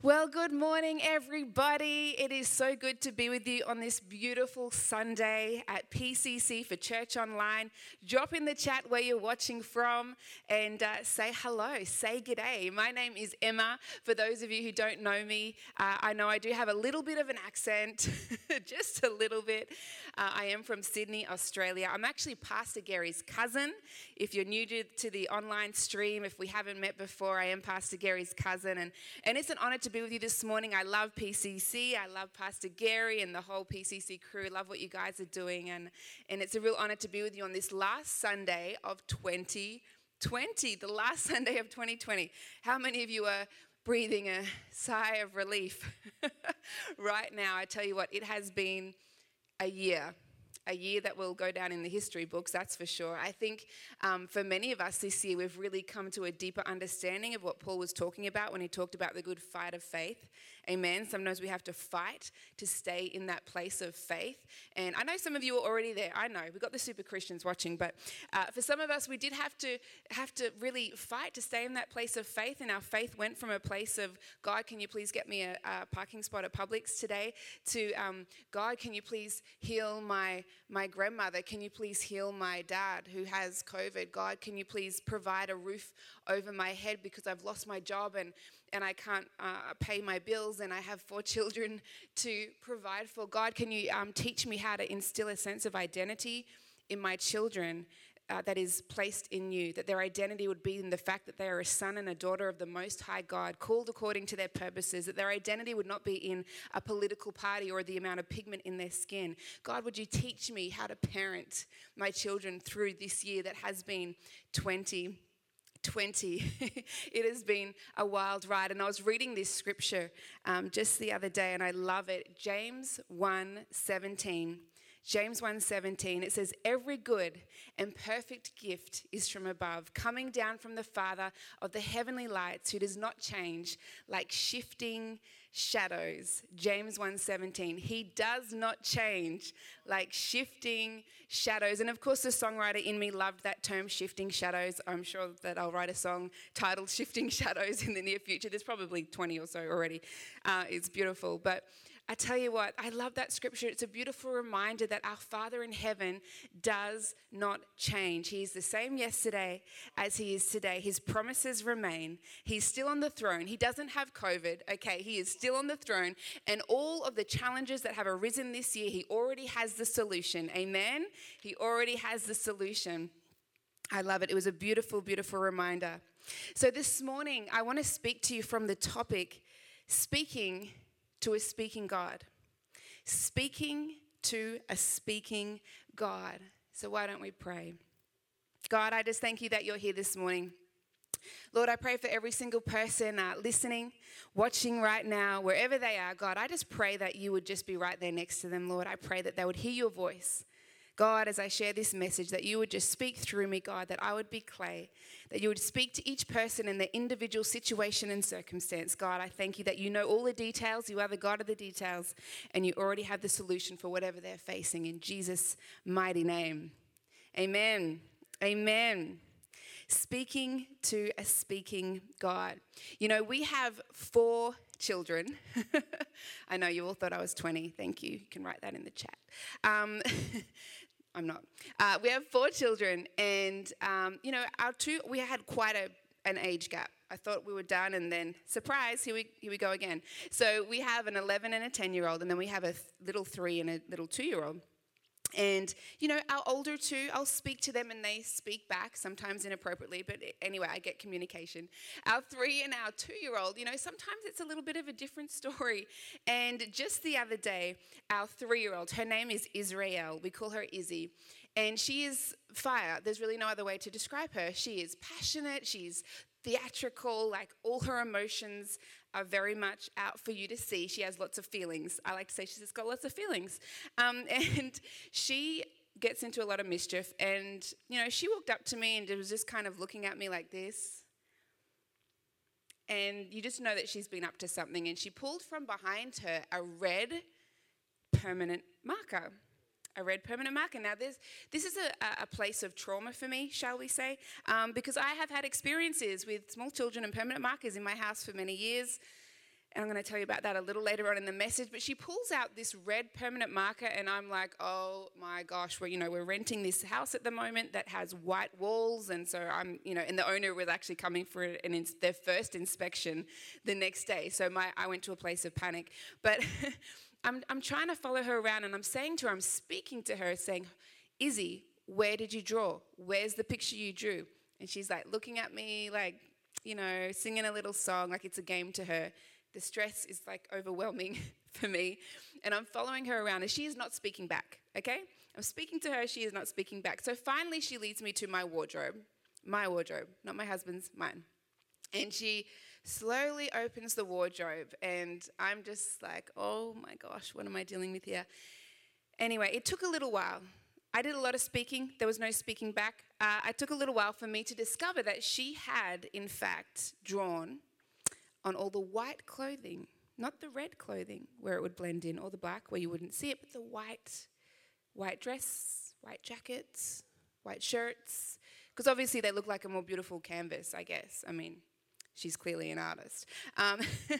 Well, good morning, everybody. It is so good to be with you on this beautiful Sunday at PCC for Church Online. Drop in the chat where you're watching from and uh, say hello, say g'day. My name is Emma. For those of you who don't know me, uh, I know I do have a little bit of an accent, just a little bit. Uh, I am from Sydney, Australia. I'm actually Pastor Gary's cousin. If you're new to, to the online stream, if we haven't met before, I am Pastor Gary's cousin, and, and it's an honor to be with you this morning. I love PCC. I love Pastor Gary and the whole PCC crew. Love what you guys are doing. And, and it's a real honor to be with you on this last Sunday of 2020, the last Sunday of 2020. How many of you are breathing a sigh of relief right now? I tell you what, it has been a year a year that will go down in the history books, that's for sure. I think um, for many of us this year, we've really come to a deeper understanding of what Paul was talking about when he talked about the good fight of faith. Amen. Sometimes we have to fight to stay in that place of faith. And I know some of you are already there. I know we've got the super Christians watching, but uh, for some of us, we did have to have to really fight to stay in that place of faith. And our faith went from a place of God, can you please get me a, a parking spot at Publix today? To um, God, can you please heal my my grandmother? Can you please heal my dad who has COVID? God, can you please provide a roof over my head because I've lost my job and and I can't uh, pay my bills and I have four children to provide for. God, can you um, teach me how to instill a sense of identity in my children uh, that is placed in you, that their identity would be in the fact that they are a son and a daughter of the Most High God, called according to their purposes, that their identity would not be in a political party or the amount of pigment in their skin. God, would you teach me how to parent my children through this year that has been 20? 20. it has been a wild ride. And I was reading this scripture um, just the other day, and I love it. James 1 17. James 1:17 it says every good and perfect gift is from above coming down from the father of the heavenly lights who does not change like shifting shadows. James 1:17. He does not change like shifting shadows. And of course the songwriter in me loved that term shifting shadows. I'm sure that I'll write a song titled Shifting Shadows in the near future. There's probably 20 or so already. Uh, it's beautiful. But I tell you what, I love that scripture. It's a beautiful reminder that our Father in heaven does not change. He is the same yesterday as he is today. His promises remain. He's still on the throne. He doesn't have COVID, okay? He is still on the throne. And all of the challenges that have arisen this year, he already has the solution. Amen? He already has the solution. I love it. It was a beautiful, beautiful reminder. So this morning, I want to speak to you from the topic speaking to a speaking God. Speaking to a speaking God. So, why don't we pray? God, I just thank you that you're here this morning. Lord, I pray for every single person uh, listening, watching right now, wherever they are, God, I just pray that you would just be right there next to them, Lord. I pray that they would hear your voice. God, as I share this message, that you would just speak through me, God, that I would be clay, that you would speak to each person in their individual situation and circumstance. God, I thank you that you know all the details, you are the God of the details, and you already have the solution for whatever they're facing. In Jesus' mighty name. Amen. Amen. Speaking to a speaking God. You know, we have four children. I know you all thought I was 20. Thank you. You can write that in the chat. Um, I'm not. Uh, we have four children, and um, you know, our two we had quite a an age gap. I thought we were done, and then surprise, here we here we go again. So we have an 11 and a 10 year old, and then we have a th- little three and a little two year old. And, you know, our older two, I'll speak to them and they speak back, sometimes inappropriately, but anyway, I get communication. Our three and our two year old, you know, sometimes it's a little bit of a different story. And just the other day, our three year old, her name is Israel, we call her Izzy, and she is fire. There's really no other way to describe her. She is passionate, she's theatrical, like all her emotions are very much out for you to see. She has lots of feelings. I like to say she's got lots of feelings. Um, and she gets into a lot of mischief. And, you know, she walked up to me and was just kind of looking at me like this. And you just know that she's been up to something. And she pulled from behind her a red permanent marker a red permanent marker. Now, this this is a, a place of trauma for me, shall we say, um, because I have had experiences with small children and permanent markers in my house for many years. And I'm going to tell you about that a little later on in the message. But she pulls out this red permanent marker, and I'm like, oh my gosh, we're, you know, we're renting this house at the moment that has white walls. And so I'm, you know, and the owner was actually coming for an ins- their first inspection the next day. So my, I went to a place of panic. But I'm, I'm trying to follow her around, and I'm saying to her, I'm speaking to her, saying, Izzy, where did you draw? Where's the picture you drew? And she's like looking at me, like, you know, singing a little song, like it's a game to her the stress is like overwhelming for me. And I'm following her around and she is not speaking back, okay? I'm speaking to her, she is not speaking back. So finally, she leads me to my wardrobe, my wardrobe, not my husband's, mine. And she slowly opens the wardrobe, and I'm just like, oh my gosh, what am I dealing with here? Anyway, it took a little while. I did a lot of speaking, there was no speaking back. Uh, it took a little while for me to discover that she had, in fact, drawn on all the white clothing, not the red clothing where it would blend in, or the black where you wouldn't see it, but the white, white dress, white jackets, white shirts, because obviously they look like a more beautiful canvas, I guess. I mean, she's clearly an artist. Um,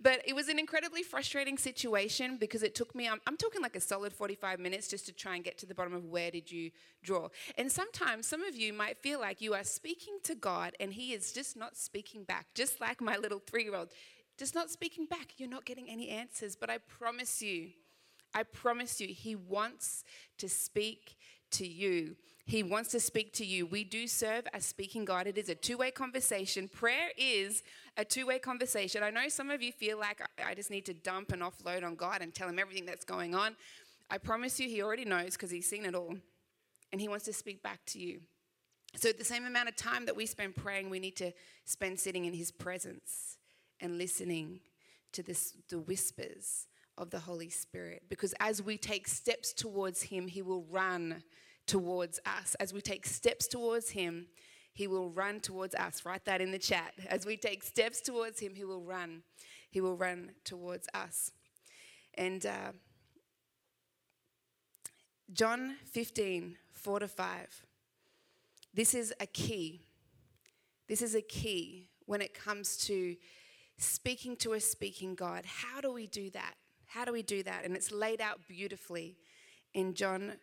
but it was an incredibly frustrating situation because it took me, I'm, I'm, talking like a solid 45 minutes just to try and get to the bottom of where did you draw. And sometimes some of you might feel like you are speaking to God and He is just not speaking back, just like my little three year old, just not speaking back. You're not getting any answers. But I promise you, I promise you, He wants to speak to you. He wants to speak to you. We do serve as speaking God. It is a two way conversation. Prayer is a two way conversation. I know some of you feel like I just need to dump and offload on God and tell Him everything that's going on. I promise you, He already knows because He's seen it all. And He wants to speak back to you. So, the same amount of time that we spend praying, we need to spend sitting in His presence and listening to this, the whispers of the Holy Spirit. Because as we take steps towards Him, He will run towards us. As we take steps towards Him, He will run towards us. Write that in the chat. As we take steps towards Him, He will run. He will run towards us. And uh, John 15, 4 to 5. This is a key. This is a key when it comes to speaking to a speaking God. How do we do that? How do we do that? And it's laid out beautifully in John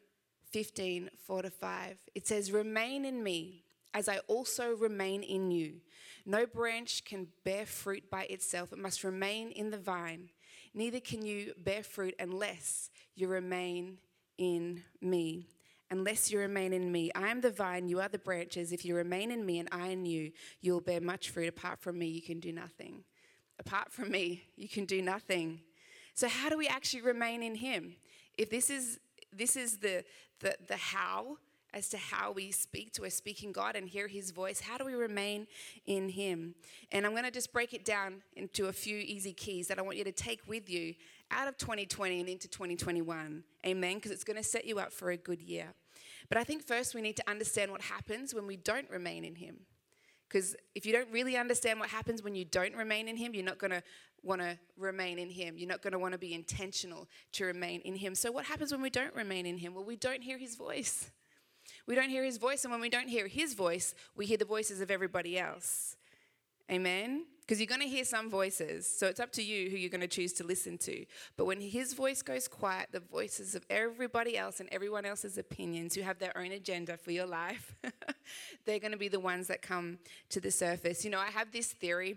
15, 4 to 5. It says, Remain in me as I also remain in you. No branch can bear fruit by itself, it must remain in the vine. Neither can you bear fruit unless you remain in me. Unless you remain in me. I am the vine, you are the branches. If you remain in me and I in you, you will bear much fruit. Apart from me, you can do nothing. Apart from me, you can do nothing. So, how do we actually remain in Him? If this is this is the, the, the how as to how we speak to a speaking God and hear his voice. How do we remain in him? And I'm going to just break it down into a few easy keys that I want you to take with you out of 2020 and into 2021. Amen? Because it's going to set you up for a good year. But I think first we need to understand what happens when we don't remain in him. Because if you don't really understand what happens when you don't remain in Him, you're not going to want to remain in Him. You're not going to want to be intentional to remain in Him. So, what happens when we don't remain in Him? Well, we don't hear His voice. We don't hear His voice. And when we don't hear His voice, we hear the voices of everybody else. Amen? Because you're going to hear some voices. So it's up to you who you're going to choose to listen to. But when his voice goes quiet, the voices of everybody else and everyone else's opinions who have their own agenda for your life, they're going to be the ones that come to the surface. You know, I have this theory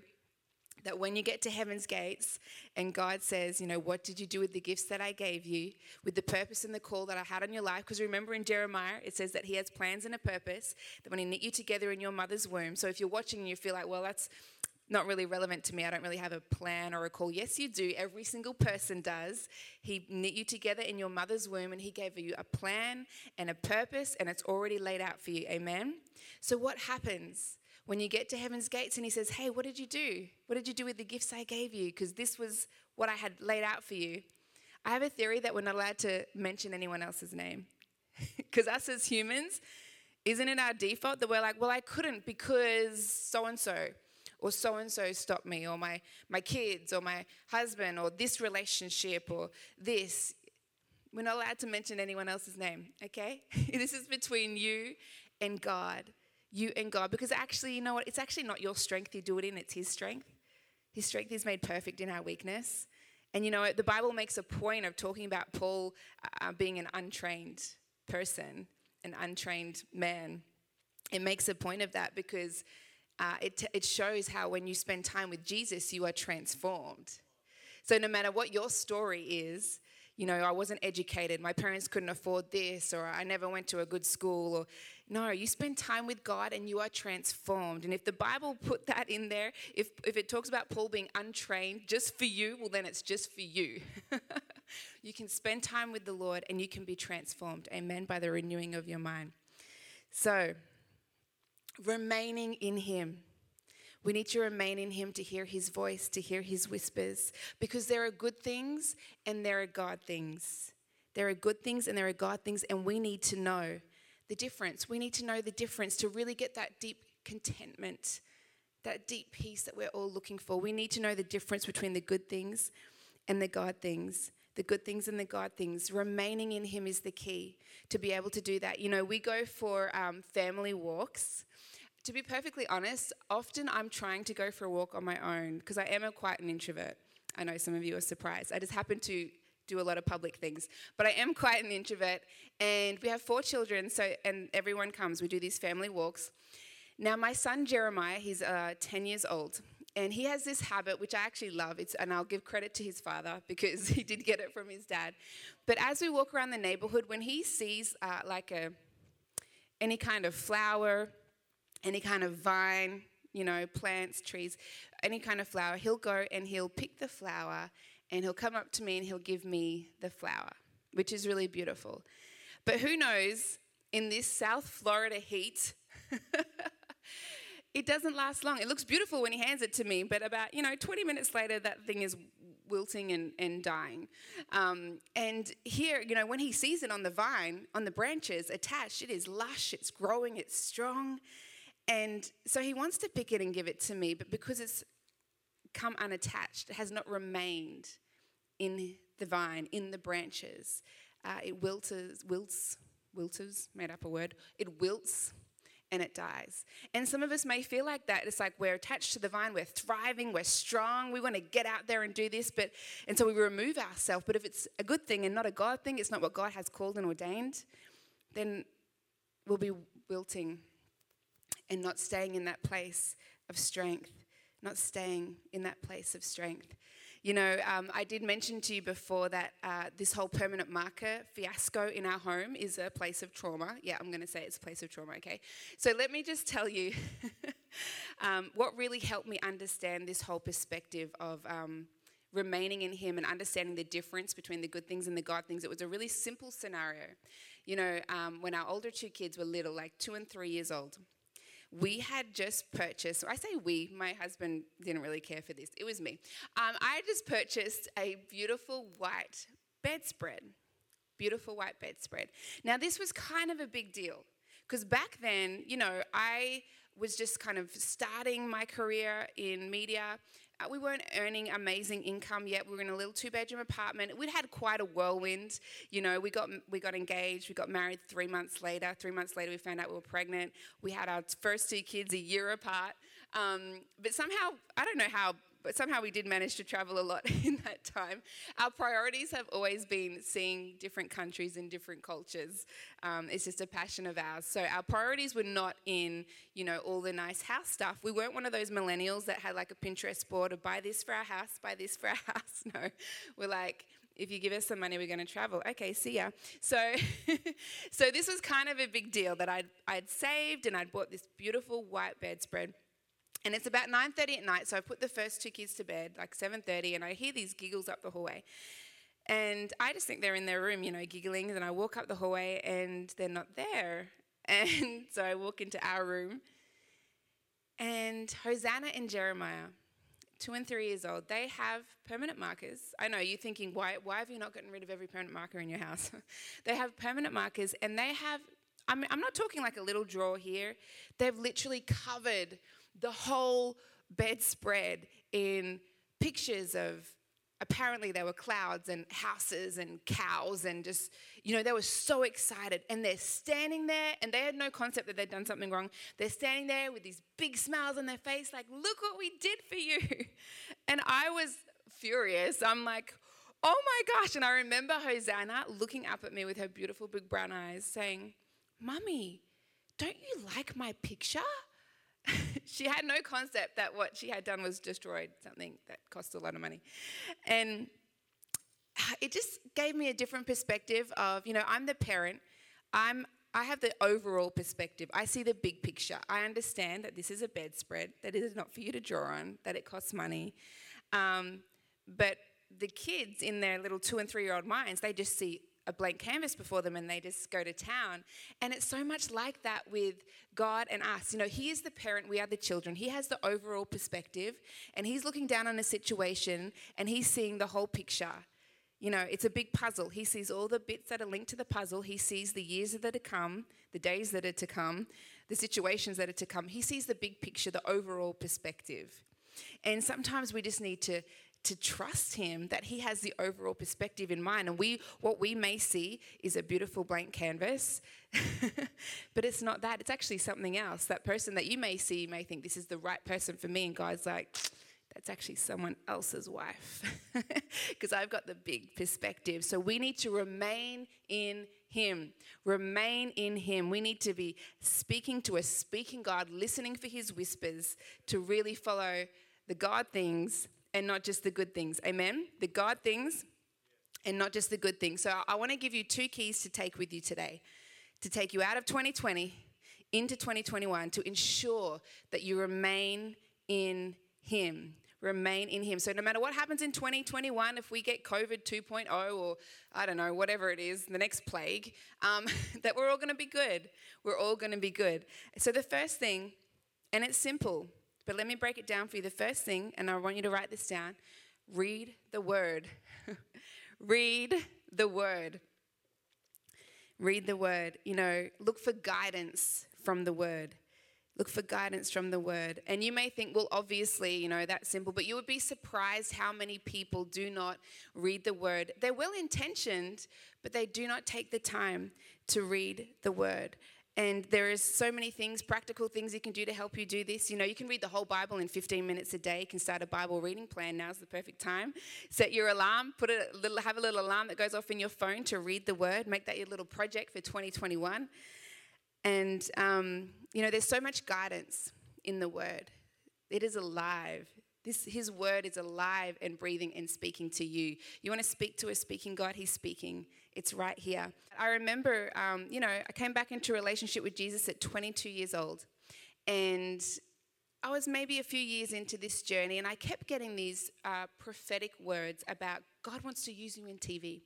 that when you get to heaven's gates and God says, you know, what did you do with the gifts that I gave you, with the purpose and the call that I had on your life? Because remember in Jeremiah, it says that He has plans and a purpose, that when He knit you together in your mother's womb. So if you're watching and you feel like, well, that's not really relevant to me. I don't really have a plan or a call. Yes, you do. Every single person does. He knit you together in your mother's womb and He gave you a plan and a purpose, and it's already laid out for you. Amen? So, what happens? when you get to heaven's gates and he says, Hey, what did you do? What did you do with the gifts I gave you? Because this was what I had laid out for you. I have a theory that we're not allowed to mention anyone else's name. Because us as humans, isn't it our default that we're like, Well, I couldn't because so and so, or so and so stopped me, or my, my kids, or my husband, or this relationship, or this. We're not allowed to mention anyone else's name, okay? this is between you and God you and God because actually, you know what? It's actually not your strength you do it in, it's His strength. His strength is made perfect in our weakness. And you know, the Bible makes a point of talking about Paul uh, being an untrained person, an untrained man. It makes a point of that because uh, it, it shows how when you spend time with Jesus, you are transformed. So, no matter what your story is, you know, I wasn't educated, my parents couldn't afford this, or I never went to a good school, or no, you spend time with God and you are transformed. And if the Bible put that in there, if, if it talks about Paul being untrained just for you, well, then it's just for you. you can spend time with the Lord and you can be transformed. Amen. By the renewing of your mind. So, remaining in Him. We need to remain in Him to hear His voice, to hear His whispers, because there are good things and there are God things. There are good things and there are God things, and we need to know the difference. We need to know the difference to really get that deep contentment, that deep peace that we're all looking for. We need to know the difference between the good things and the God things. The good things and the God things. Remaining in Him is the key to be able to do that. You know, we go for um, family walks to be perfectly honest, often I'm trying to go for a walk on my own because I am a, quite an introvert. I know some of you are surprised. I just happen to do a lot of public things, but I am quite an introvert. And we have four children, so and everyone comes. We do these family walks. Now, my son Jeremiah, he's uh, 10 years old, and he has this habit which I actually love. It's, and I'll give credit to his father because he did get it from his dad. But as we walk around the neighborhood, when he sees uh, like a any kind of flower any kind of vine, you know, plants, trees, any kind of flower, he'll go and he'll pick the flower and he'll come up to me and he'll give me the flower, which is really beautiful. But who knows, in this South Florida heat, it doesn't last long. It looks beautiful when he hands it to me, but about, you know, 20 minutes later, that thing is wilting and, and dying. Um, and here, you know, when he sees it on the vine, on the branches attached, it is lush, it's growing, it's strong. And so he wants to pick it and give it to me, but because it's come unattached, it has not remained in the vine, in the branches, uh, it wilts, wilts, wilts, made up a word, it wilts and it dies. And some of us may feel like that. It's like we're attached to the vine, we're thriving, we're strong, we want to get out there and do this, but and so we remove ourselves. But if it's a good thing and not a God thing, it's not what God has called and ordained, then we'll be wilting and not staying in that place of strength, not staying in that place of strength. You know, um, I did mention to you before that uh, this whole permanent marker fiasco in our home is a place of trauma. Yeah, I'm going to say it's a place of trauma, okay? So let me just tell you um, what really helped me understand this whole perspective of. Um, remaining in Him and understanding the difference between the good things and the God things. It was a really simple scenario. You know, um, when our older two kids were little, like two and three years old, we had just purchased, I say we, my husband didn't really care for this, it was me. Um, I just purchased a beautiful white bedspread. Beautiful white bedspread. Now, this was kind of a big deal because back then, you know, I was just kind of starting my career in media we weren't earning amazing income yet. We were in a little two-bedroom apartment. We'd had quite a whirlwind. You know, we got we got engaged. We got married three months later. Three months later, we found out we were pregnant. We had our first two kids a year apart. Um, but somehow, I don't know how but somehow we did manage to travel a lot in that time. Our priorities have always been seeing different countries and different cultures. Um, it's just a passion of ours. So our priorities were not in, you know, all the nice house stuff. We weren't one of those millennials that had like a Pinterest board of buy this for our house, buy this for our house. No, we're like, if you give us some money, we're going to travel. Okay, see ya. So, so this was kind of a big deal that I'd, I'd saved and I'd bought this beautiful white bedspread. And it's about 9:30 at night, so I put the first two kids to bed, like 7:30, and I hear these giggles up the hallway. And I just think they're in their room, you know, giggling. And I walk up the hallway and they're not there. And so I walk into our room. And Hosanna and Jeremiah, two and three years old, they have permanent markers. I know you're thinking, why, why have you not gotten rid of every permanent marker in your house? they have permanent markers and they have, I mean, I'm not talking like a little drawer here. They've literally covered the whole bedspread in pictures of apparently there were clouds and houses and cows and just, you know, they were so excited. And they're standing there and they had no concept that they'd done something wrong. They're standing there with these big smiles on their face, like, look what we did for you. And I was furious. I'm like, oh my gosh. And I remember Hosanna looking up at me with her beautiful big brown eyes saying, Mummy, don't you like my picture? she had no concept that what she had done was destroyed something that cost a lot of money. And it just gave me a different perspective of, you know, I'm the parent. I'm I have the overall perspective. I see the big picture. I understand that this is a bedspread, that it is not for you to draw on, that it costs money. Um, but the kids in their little two and three year old minds, they just see a blank canvas before them and they just go to town. And it's so much like that with God and us. You know, He is the parent, we are the children. He has the overall perspective and He's looking down on a situation and He's seeing the whole picture. You know, it's a big puzzle. He sees all the bits that are linked to the puzzle. He sees the years that are to come, the days that are to come, the situations that are to come. He sees the big picture, the overall perspective. And sometimes we just need to to trust him that he has the overall perspective in mind and we what we may see is a beautiful blank canvas but it's not that it's actually something else that person that you may see you may think this is the right person for me and god's like that's actually someone else's wife because I've got the big perspective. So we need to remain in Him. Remain in Him. We need to be speaking to a speaking God, listening for His whispers to really follow the God things and not just the good things. Amen? The God things and not just the good things. So I want to give you two keys to take with you today to take you out of 2020 into 2021 to ensure that you remain in Him. Remain in Him. So, no matter what happens in 2021, if we get COVID 2.0 or I don't know, whatever it is, the next plague, um, that we're all going to be good. We're all going to be good. So, the first thing, and it's simple, but let me break it down for you. The first thing, and I want you to write this down read the word. read the word. Read the word. You know, look for guidance from the word. Look for guidance from the word. And you may think, well, obviously, you know, that's simple, but you would be surprised how many people do not read the word. They're well intentioned, but they do not take the time to read the word. And there is so many things, practical things you can do to help you do this. You know, you can read the whole Bible in 15 minutes a day. You can start a Bible reading plan. Now's the perfect time. Set your alarm. Put a little, have a little alarm that goes off in your phone to read the Word. Make that your little project for 2021. And um, you know, there's so much guidance in the Word. It is alive. This, his word is alive and breathing and speaking to you. You want to speak to a speaking God? He's speaking. It's right here. I remember, um, you know, I came back into a relationship with Jesus at 22 years old. And I was maybe a few years into this journey, and I kept getting these uh, prophetic words about God wants to use you in TV.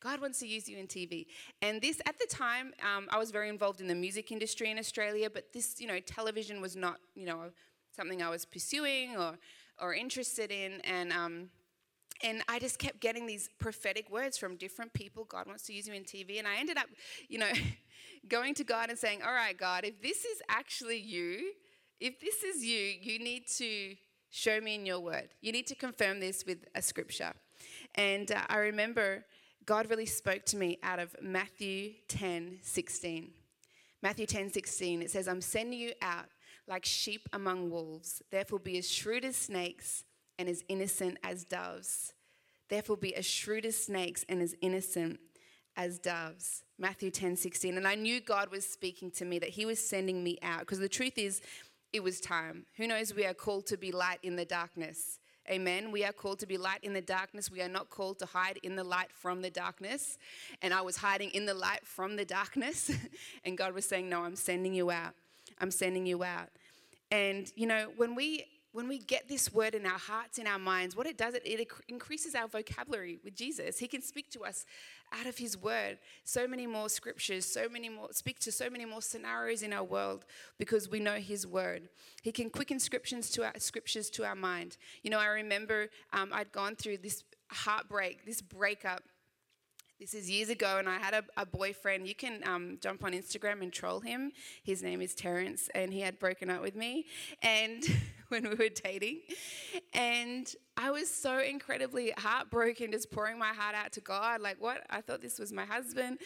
God wants to use you in TV. And this, at the time, um, I was very involved in the music industry in Australia, but this, you know, television was not, you know, something I was pursuing or or interested in. And, um, and I just kept getting these prophetic words from different people. God wants to use you in TV. And I ended up, you know, going to God and saying, All right, God, if this is actually you, if this is you, you need to show me in your word. You need to confirm this with a scripture. And uh, I remember God really spoke to me out of Matthew 10 16. Matthew 10 16, it says, I'm sending you out like sheep among wolves. Therefore, be as shrewd as snakes and as innocent as doves. Therefore, be as shrewd as snakes and as innocent as doves. Matthew 10 16. And I knew God was speaking to me, that He was sending me out. Because the truth is, it was time. Who knows, we are called to be light in the darkness. Amen. We are called to be light in the darkness. We are not called to hide in the light from the darkness. And I was hiding in the light from the darkness. and God was saying, No, I'm sending you out. I'm sending you out. And, you know, when we when we get this word in our hearts, in our minds, what it does, it, it increases our vocabulary with Jesus. He can speak to us out of His word. So many more scriptures, so many more, speak to so many more scenarios in our world because we know His word. He can quicken scriptures to our scriptures to our mind. You know, I remember um, I'd gone through this heartbreak, this breakup this is years ago, and I had a, a boyfriend. You can um, jump on Instagram and troll him. His name is Terrence, and he had broken up with me. And when we were dating. And I was so incredibly heartbroken, just pouring my heart out to God. Like, what? I thought this was my husband.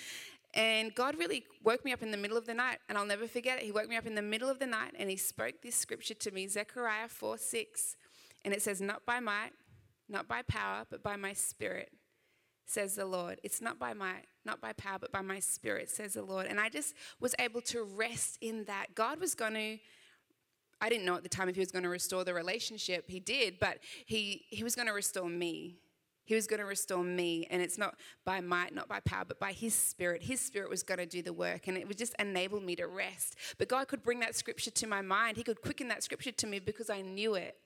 And God really woke me up in the middle of the night, and I'll never forget it. He woke me up in the middle of the night and he spoke this scripture to me, Zechariah 4 6. And it says, Not by might, not by power, but by my spirit, says the Lord. It's not by my not by power, but by my spirit, says the Lord. And I just was able to rest in that. God was going to. I didn't know at the time if he was going to restore the relationship. He did, but he, he was going to restore me. He was going to restore me, and it's not by might, not by power, but by His Spirit. His Spirit was going to do the work, and it would just enable me to rest. But God could bring that scripture to my mind. He could quicken that scripture to me because I knew it.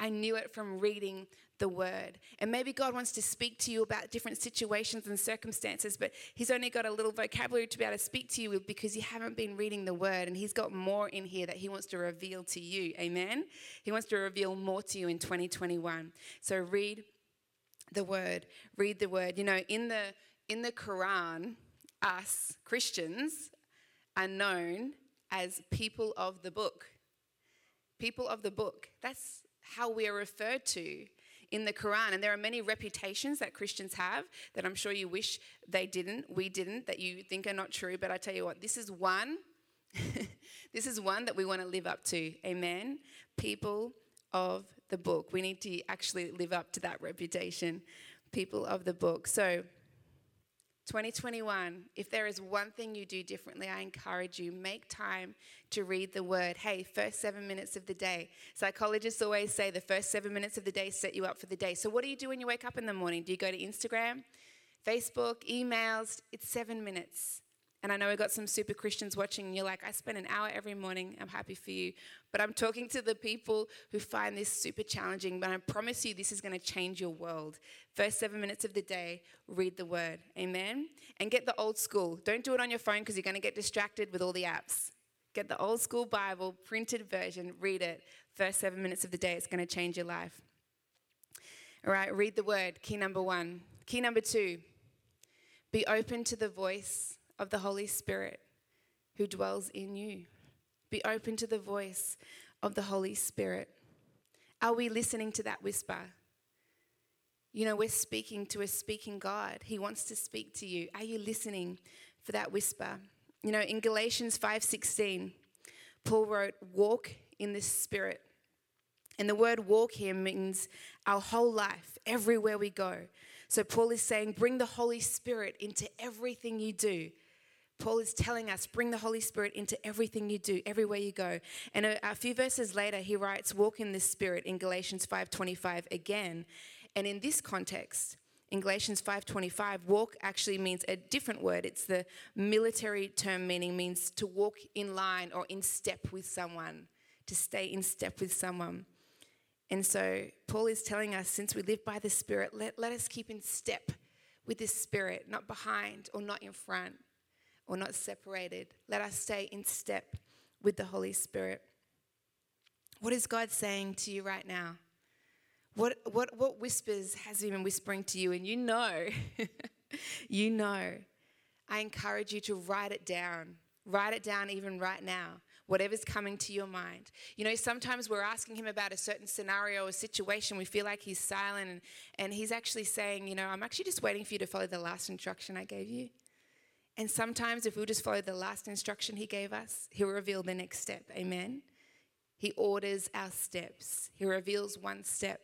I knew it from reading the word. And maybe God wants to speak to you about different situations and circumstances, but He's only got a little vocabulary to be able to speak to you with because you haven't been reading the word. And He's got more in here that He wants to reveal to you. Amen? He wants to reveal more to you in 2021. So read the word, read the word. You know, in the in the Quran, us Christians are known as people of the book. People of the book. That's how we are referred to in the Quran. And there are many reputations that Christians have that I'm sure you wish they didn't, we didn't, that you think are not true. But I tell you what, this is one. this is one that we want to live up to. Amen. People of the book. We need to actually live up to that reputation, people of the book. So, 2021, if there is one thing you do differently, I encourage you make time to read the word. Hey, first 7 minutes of the day. Psychologists always say the first 7 minutes of the day set you up for the day. So what do you do when you wake up in the morning? Do you go to Instagram, Facebook, emails? It's 7 minutes. And I know we've got some super Christians watching, and you're like, I spend an hour every morning. I'm happy for you. But I'm talking to the people who find this super challenging. But I promise you, this is going to change your world. First seven minutes of the day, read the word. Amen? And get the old school. Don't do it on your phone because you're going to get distracted with all the apps. Get the old school Bible, printed version, read it. First seven minutes of the day, it's going to change your life. All right, read the word. Key number one. Key number two be open to the voice of the Holy Spirit who dwells in you. Be open to the voice of the Holy Spirit. Are we listening to that whisper? You know, we're speaking to a speaking God. He wants to speak to you. Are you listening for that whisper? You know, in Galatians 5:16, Paul wrote, "Walk in the spirit." And the word walk here means our whole life, everywhere we go. So Paul is saying, bring the Holy Spirit into everything you do. Paul is telling us, bring the Holy Spirit into everything you do, everywhere you go. And a, a few verses later, he writes, walk in the Spirit in Galatians 5.25 again. And in this context, in Galatians 5:25, walk actually means a different word. It's the military term meaning means to walk in line or in step with someone, to stay in step with someone. And so Paul is telling us since we live by the Spirit, let, let us keep in step with the Spirit, not behind or not in front or not separated. Let us stay in step with the Holy Spirit. What is God saying to you right now? What, what, what whispers has He been whispering to you? And you know, you know. I encourage you to write it down. Write it down even right now, whatever's coming to your mind. You know, sometimes we're asking Him about a certain scenario or situation. We feel like He's silent, and, and He's actually saying, You know, I'm actually just waiting for you to follow the last instruction I gave you. And sometimes, if we just follow the last instruction He gave us, He'll reveal the next step. Amen. He orders our steps, He reveals one step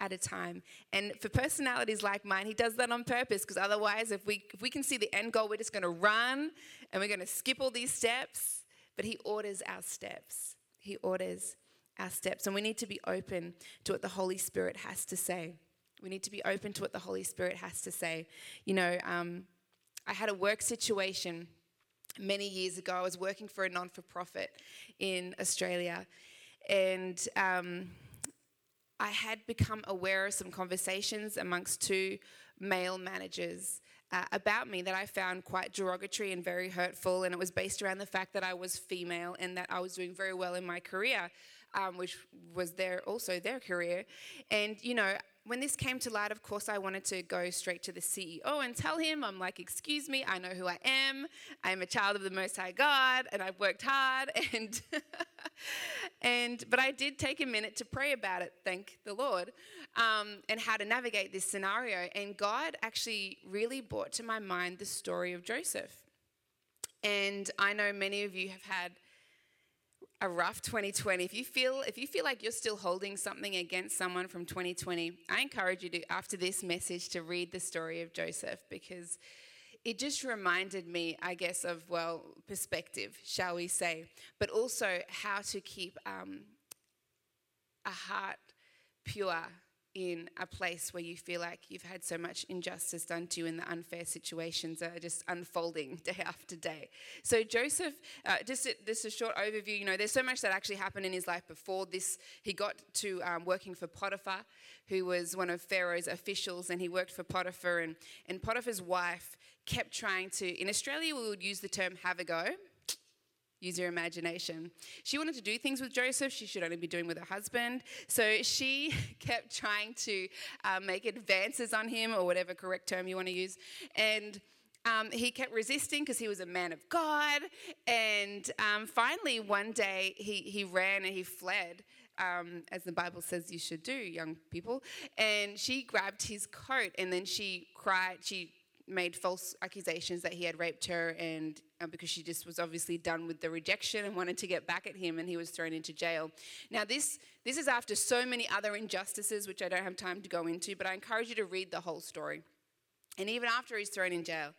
at a time. And for personalities like mine, he does that on purpose because otherwise, if we, if we can see the end goal, we're just going to run and we're going to skip all these steps. But he orders our steps. He orders our steps. And we need to be open to what the Holy Spirit has to say. We need to be open to what the Holy Spirit has to say. You know, um, I had a work situation many years ago. I was working for a non for profit in Australia. And um, I had become aware of some conversations amongst two male managers uh, about me that I found quite derogatory and very hurtful. And it was based around the fact that I was female and that I was doing very well in my career, um, which was their also their career. And you know, when this came to light, of course, I wanted to go straight to the CEO and tell him, I'm like, excuse me, I know who I am. I'm a child of the Most High God, and I've worked hard. And, And but I did take a minute to pray about it. Thank the Lord, um, and how to navigate this scenario. And God actually really brought to my mind the story of Joseph. And I know many of you have had a rough 2020. If you feel if you feel like you're still holding something against someone from 2020, I encourage you to after this message to read the story of Joseph because it just reminded me, I guess, of well perspective, shall we say, but also how to keep um, a heart pure in a place where you feel like you've had so much injustice done to you and the unfair situations are just unfolding day after day. So, Joseph, uh, just, a, just a short overview, you know, there's so much that actually happened in his life before this. He got to um, working for Potiphar, who was one of Pharaoh's officials, and he worked for Potiphar, and, and Potiphar's wife kept trying to, in Australia, we would use the term have a go use your imagination. She wanted to do things with Joseph she should only be doing with her husband. So she kept trying to uh, make advances on him, or whatever correct term you want to use. And um, he kept resisting because he was a man of God. And um, finally, one day, he, he ran and he fled. Um, as the Bible says you should do, young people. And she grabbed his coat and then she cried. She made false accusations that he had raped her and uh, because she just was obviously done with the rejection and wanted to get back at him and he was thrown into jail. Now this this is after so many other injustices which i don't have time to go into but i encourage you to read the whole story. And even after he's thrown in jail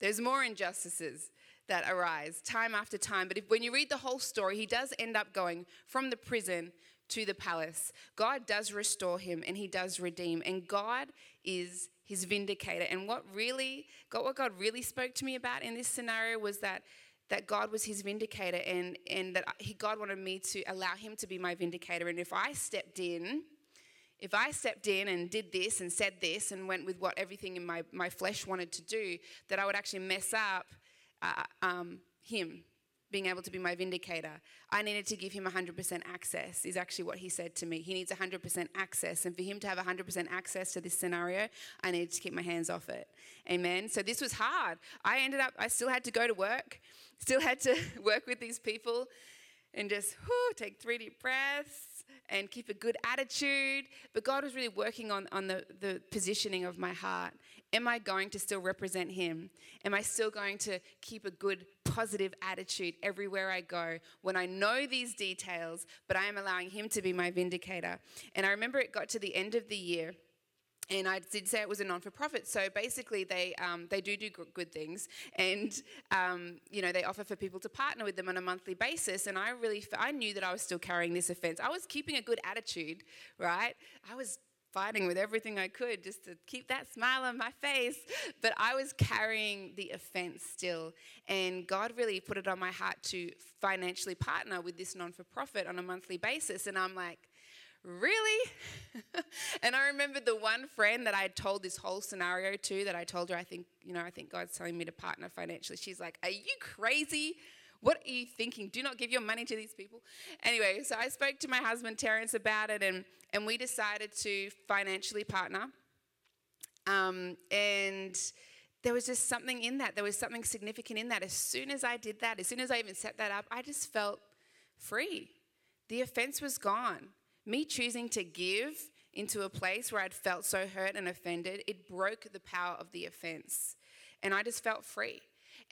there's more injustices that arise time after time. But if, when you read the whole story he does end up going from the prison to the palace. God does restore him and he does redeem. And god is his vindicator. And what really, got what God really spoke to me about in this scenario was that that God was his vindicator and, and that he, God wanted me to allow him to be my vindicator. And if I stepped in, if I stepped in and did this and said this and went with what everything in my, my flesh wanted to do, that I would actually mess up uh, um, him being able to be my vindicator. I needed to give him 100% access, is actually what he said to me. He needs 100% access. And for him to have 100% access to this scenario, I needed to keep my hands off it. Amen. So this was hard. I ended up, I still had to go to work, still had to work with these people and just whew, take three deep breaths and keep a good attitude. But God was really working on, on the, the positioning of my heart. Am I going to still represent Him? Am I still going to keep a good, positive attitude everywhere I go when I know these details, but I am allowing Him to be my vindicator? And I remember it got to the end of the year and I did say it was a non-for-profit. So basically, they um, they do do good things, and um, you know they offer for people to partner with them on a monthly basis. And I really I knew that I was still carrying this offense. I was keeping a good attitude, right? I was fighting with everything I could just to keep that smile on my face, but I was carrying the offense still. And God really put it on my heart to financially partner with this non-for-profit on a monthly basis. And I'm like really? and I remember the one friend that I had told this whole scenario to that I told her, I think, you know, I think God's telling me to partner financially. She's like, Are you crazy? What are you thinking? Do not give your money to these people. Anyway, so I spoke to my husband Terence about it and, and we decided to financially partner. Um, and there was just something in that. There was something significant in that. As soon as I did that, as soon as I even set that up, I just felt free. The offense was gone. Me choosing to give into a place where I'd felt so hurt and offended, it broke the power of the offense. And I just felt free.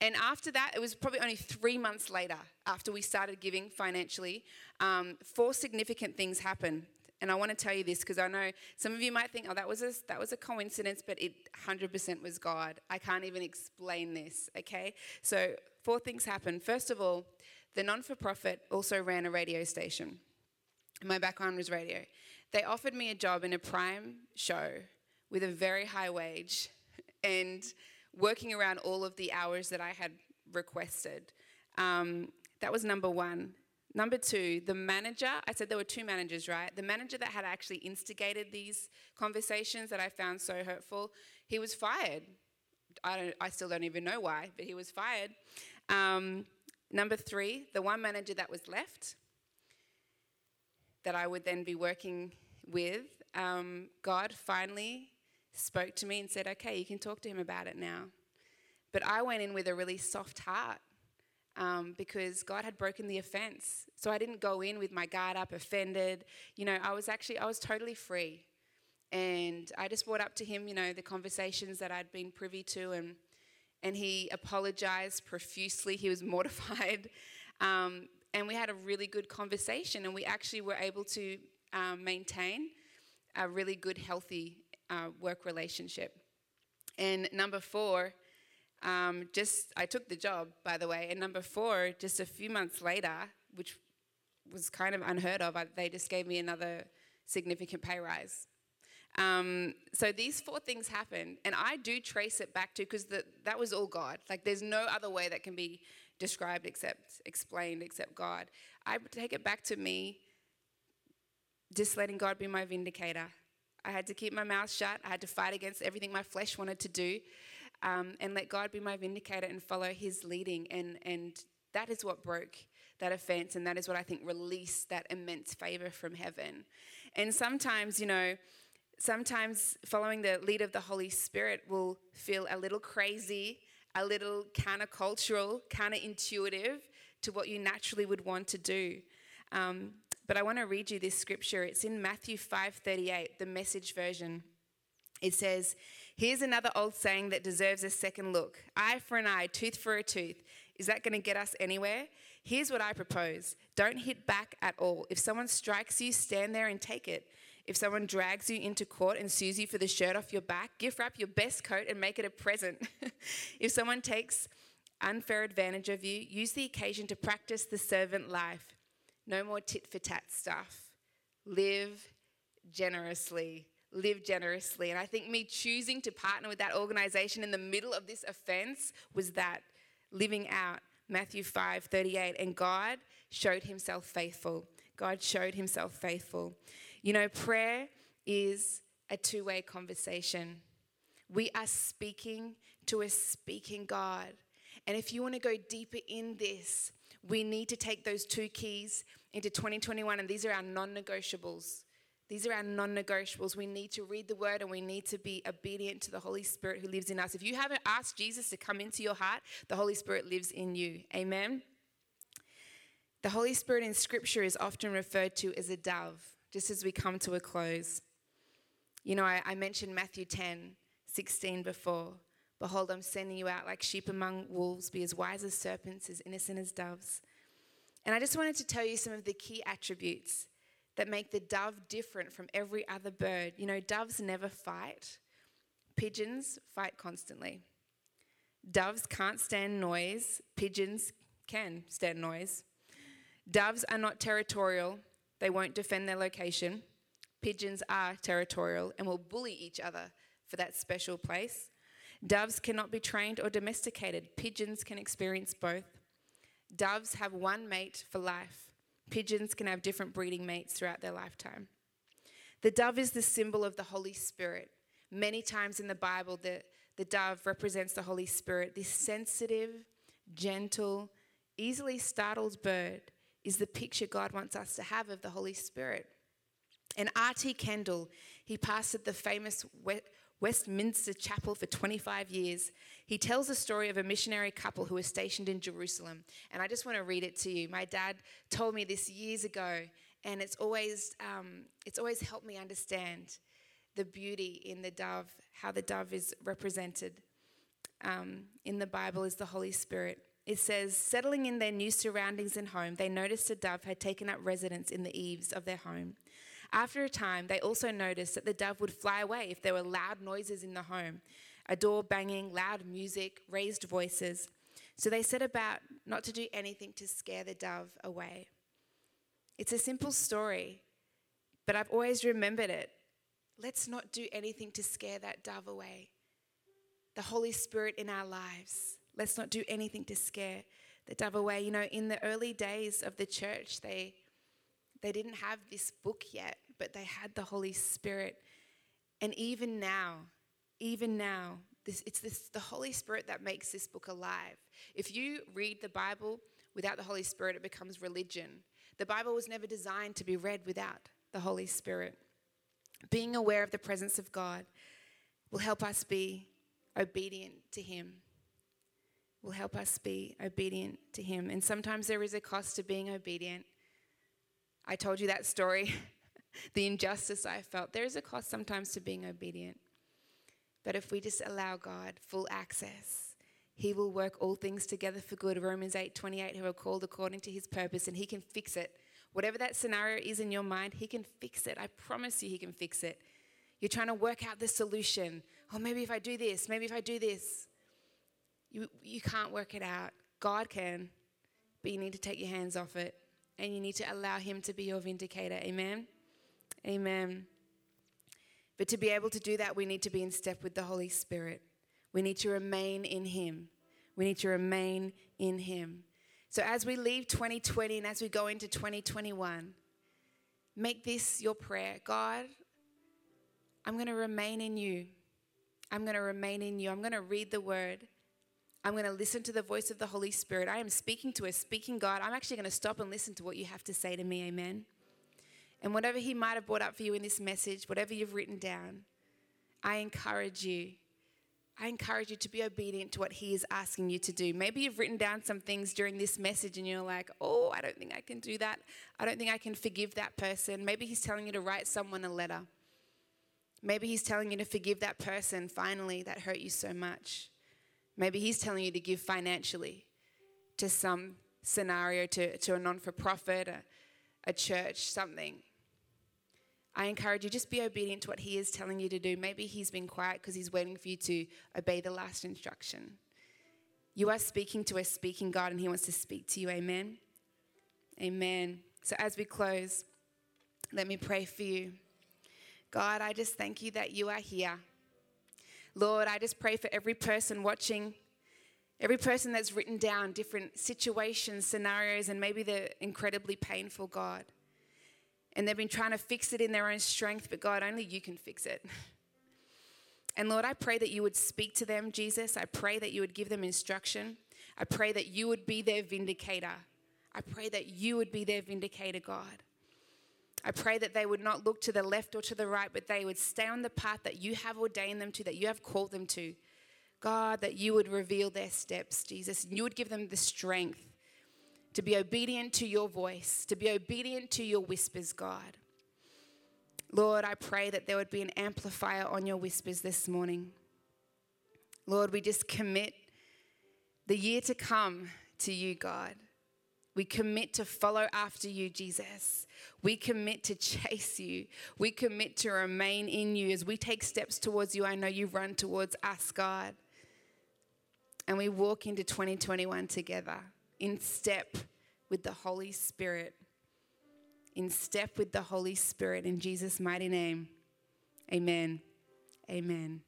And after that, it was probably only three months later, after we started giving financially, um, four significant things happened. And I want to tell you this because I know some of you might think, oh, that was, a, that was a coincidence, but it 100% was God. I can't even explain this, okay? So, four things happened. First of all, the non for profit also ran a radio station. My background was radio. They offered me a job in a prime show with a very high wage and working around all of the hours that I had requested. Um, that was number one. Number two, the manager, I said there were two managers, right? The manager that had actually instigated these conversations that I found so hurtful, he was fired. I, don't, I still don't even know why, but he was fired. Um, number three, the one manager that was left, that I would then be working with, um, God finally spoke to me and said, okay, you can talk to him about it now. But I went in with a really soft heart. um, because God had broken the offense. So I didn't go in with my guard up, offended. You know, I was actually, I was totally free. And I just brought up to him, you know, the conversations that I'd been privy to, and, and he apologized profusely. He was mortified. Um, and we had a really good conversation, and we actually were able to um, maintain a really good, healthy uh, work relationship. And number four, um, just I took the job, by the way. And number four, just a few months later, which was kind of unheard of, I, they just gave me another significant pay rise. Um, so these four things happened, and I do trace it back to because that was all God. Like there's no other way that can be described except explained except God. I take it back to me just letting God be my vindicator. I had to keep my mouth shut. I had to fight against everything my flesh wanted to do um, and let God be my vindicator and follow his leading. And, and that is what broke that offense. And that is what I think released that immense favor from heaven. And sometimes, you know, sometimes following the lead of the Holy Spirit will feel a little crazy, a little countercultural, counterintuitive to what you naturally would want to do. Um, but I want to read you this scripture. It's in Matthew 5:38, the message version. It says, Here's another old saying that deserves a second look eye for an eye, tooth for a tooth. Is that going to get us anywhere? Here's what I propose don't hit back at all. If someone strikes you, stand there and take it. If someone drags you into court and sues you for the shirt off your back, gift wrap your best coat and make it a present. if someone takes unfair advantage of you, use the occasion to practice the servant life. No more tit for tat stuff. Live generously live generously. And I think me choosing to partner with that organization in the middle of this offense was that living out Matthew 5 38. And God showed himself faithful. God showed himself faithful. You know, prayer is a two way conversation. We are speaking to a speaking God. And if you want to go deeper in this, we need to take those two keys into 2021, and these are our non negotiables. These are our non negotiables. We need to read the word and we need to be obedient to the Holy Spirit who lives in us. If you haven't asked Jesus to come into your heart, the Holy Spirit lives in you. Amen. The Holy Spirit in Scripture is often referred to as a dove, just as we come to a close. You know, I, I mentioned Matthew 10 16 before. Behold, I'm sending you out like sheep among wolves. Be as wise as serpents, as innocent as doves. And I just wanted to tell you some of the key attributes that make the dove different from every other bird. You know, doves never fight, pigeons fight constantly. Doves can't stand noise, pigeons can stand noise. Doves are not territorial, they won't defend their location. Pigeons are territorial and will bully each other for that special place. Doves cannot be trained or domesticated, pigeons can experience both. Doves have one mate for life. Pigeons can have different breeding mates throughout their lifetime. The dove is the symbol of the Holy Spirit. Many times in the Bible, the, the dove represents the Holy Spirit. This sensitive, gentle, easily startled bird is the picture God wants us to have of the Holy Spirit. And R.T. Kendall, he pastored the famous Westminster Chapel for 25 years. He tells the story of a missionary couple who was stationed in Jerusalem. And I just want to read it to you. My dad told me this years ago, and it's always, um, it's always helped me understand the beauty in the dove, how the dove is represented um, in the Bible is the Holy Spirit. It says, settling in their new surroundings and home, they noticed a dove had taken up residence in the eaves of their home. After a time, they also noticed that the dove would fly away if there were loud noises in the home a door banging, loud music, raised voices. So they set about not to do anything to scare the dove away. It's a simple story, but I've always remembered it. Let's not do anything to scare that dove away. The Holy Spirit in our lives. Let's not do anything to scare the dove away. You know, in the early days of the church, they they didn't have this book yet, but they had the Holy Spirit. And even now, even now, this, it's this, the Holy Spirit that makes this book alive. If you read the Bible without the Holy Spirit, it becomes religion. The Bible was never designed to be read without the Holy Spirit. Being aware of the presence of God will help us be obedient to Him. Will help us be obedient to Him. And sometimes there is a cost to being obedient. I told you that story, the injustice I felt. There is a cost sometimes to being obedient. But if we just allow God full access, He will work all things together for good. Romans 8 28, who are called according to His purpose, and He can fix it. Whatever that scenario is in your mind, He can fix it. I promise you, He can fix it. You're trying to work out the solution. Oh, maybe if I do this, maybe if I do this. You, you can't work it out. God can, but you need to take your hands off it and you need to allow Him to be your vindicator. Amen? Amen. But to be able to do that, we need to be in step with the Holy Spirit. We need to remain in Him. We need to remain in Him. So as we leave 2020 and as we go into 2021, make this your prayer God, I'm going to remain in you. I'm going to remain in you. I'm going to read the word. I'm going to listen to the voice of the Holy Spirit. I am speaking to a speaking God. I'm actually going to stop and listen to what you have to say to me. Amen. And whatever He might have brought up for you in this message, whatever you've written down, I encourage you. I encourage you to be obedient to what He is asking you to do. Maybe you've written down some things during this message and you're like, oh, I don't think I can do that. I don't think I can forgive that person. Maybe He's telling you to write someone a letter. Maybe He's telling you to forgive that person finally that hurt you so much. Maybe He's telling you to give financially to some scenario, to, to a non for profit, a, a church, something. I encourage you, just be obedient to what He is telling you to do. Maybe He's been quiet because He's waiting for you to obey the last instruction. You are speaking to a speaking God, and He wants to speak to you. Amen. Amen. So, as we close, let me pray for you. God, I just thank you that you are here. Lord, I just pray for every person watching, every person that's written down different situations, scenarios, and maybe they're incredibly painful, God. And they've been trying to fix it in their own strength, but God, only you can fix it. And Lord, I pray that you would speak to them, Jesus. I pray that you would give them instruction. I pray that you would be their vindicator. I pray that you would be their vindicator, God. I pray that they would not look to the left or to the right, but they would stay on the path that you have ordained them to, that you have called them to. God, that you would reveal their steps, Jesus, and you would give them the strength to be obedient to your voice, to be obedient to your whispers, God. Lord, I pray that there would be an amplifier on your whispers this morning. Lord, we just commit the year to come to you, God. We commit to follow after you, Jesus. We commit to chase you. We commit to remain in you. As we take steps towards you, I know you run towards us, God. And we walk into 2021 together in step with the Holy Spirit. In step with the Holy Spirit. In Jesus' mighty name, amen. Amen.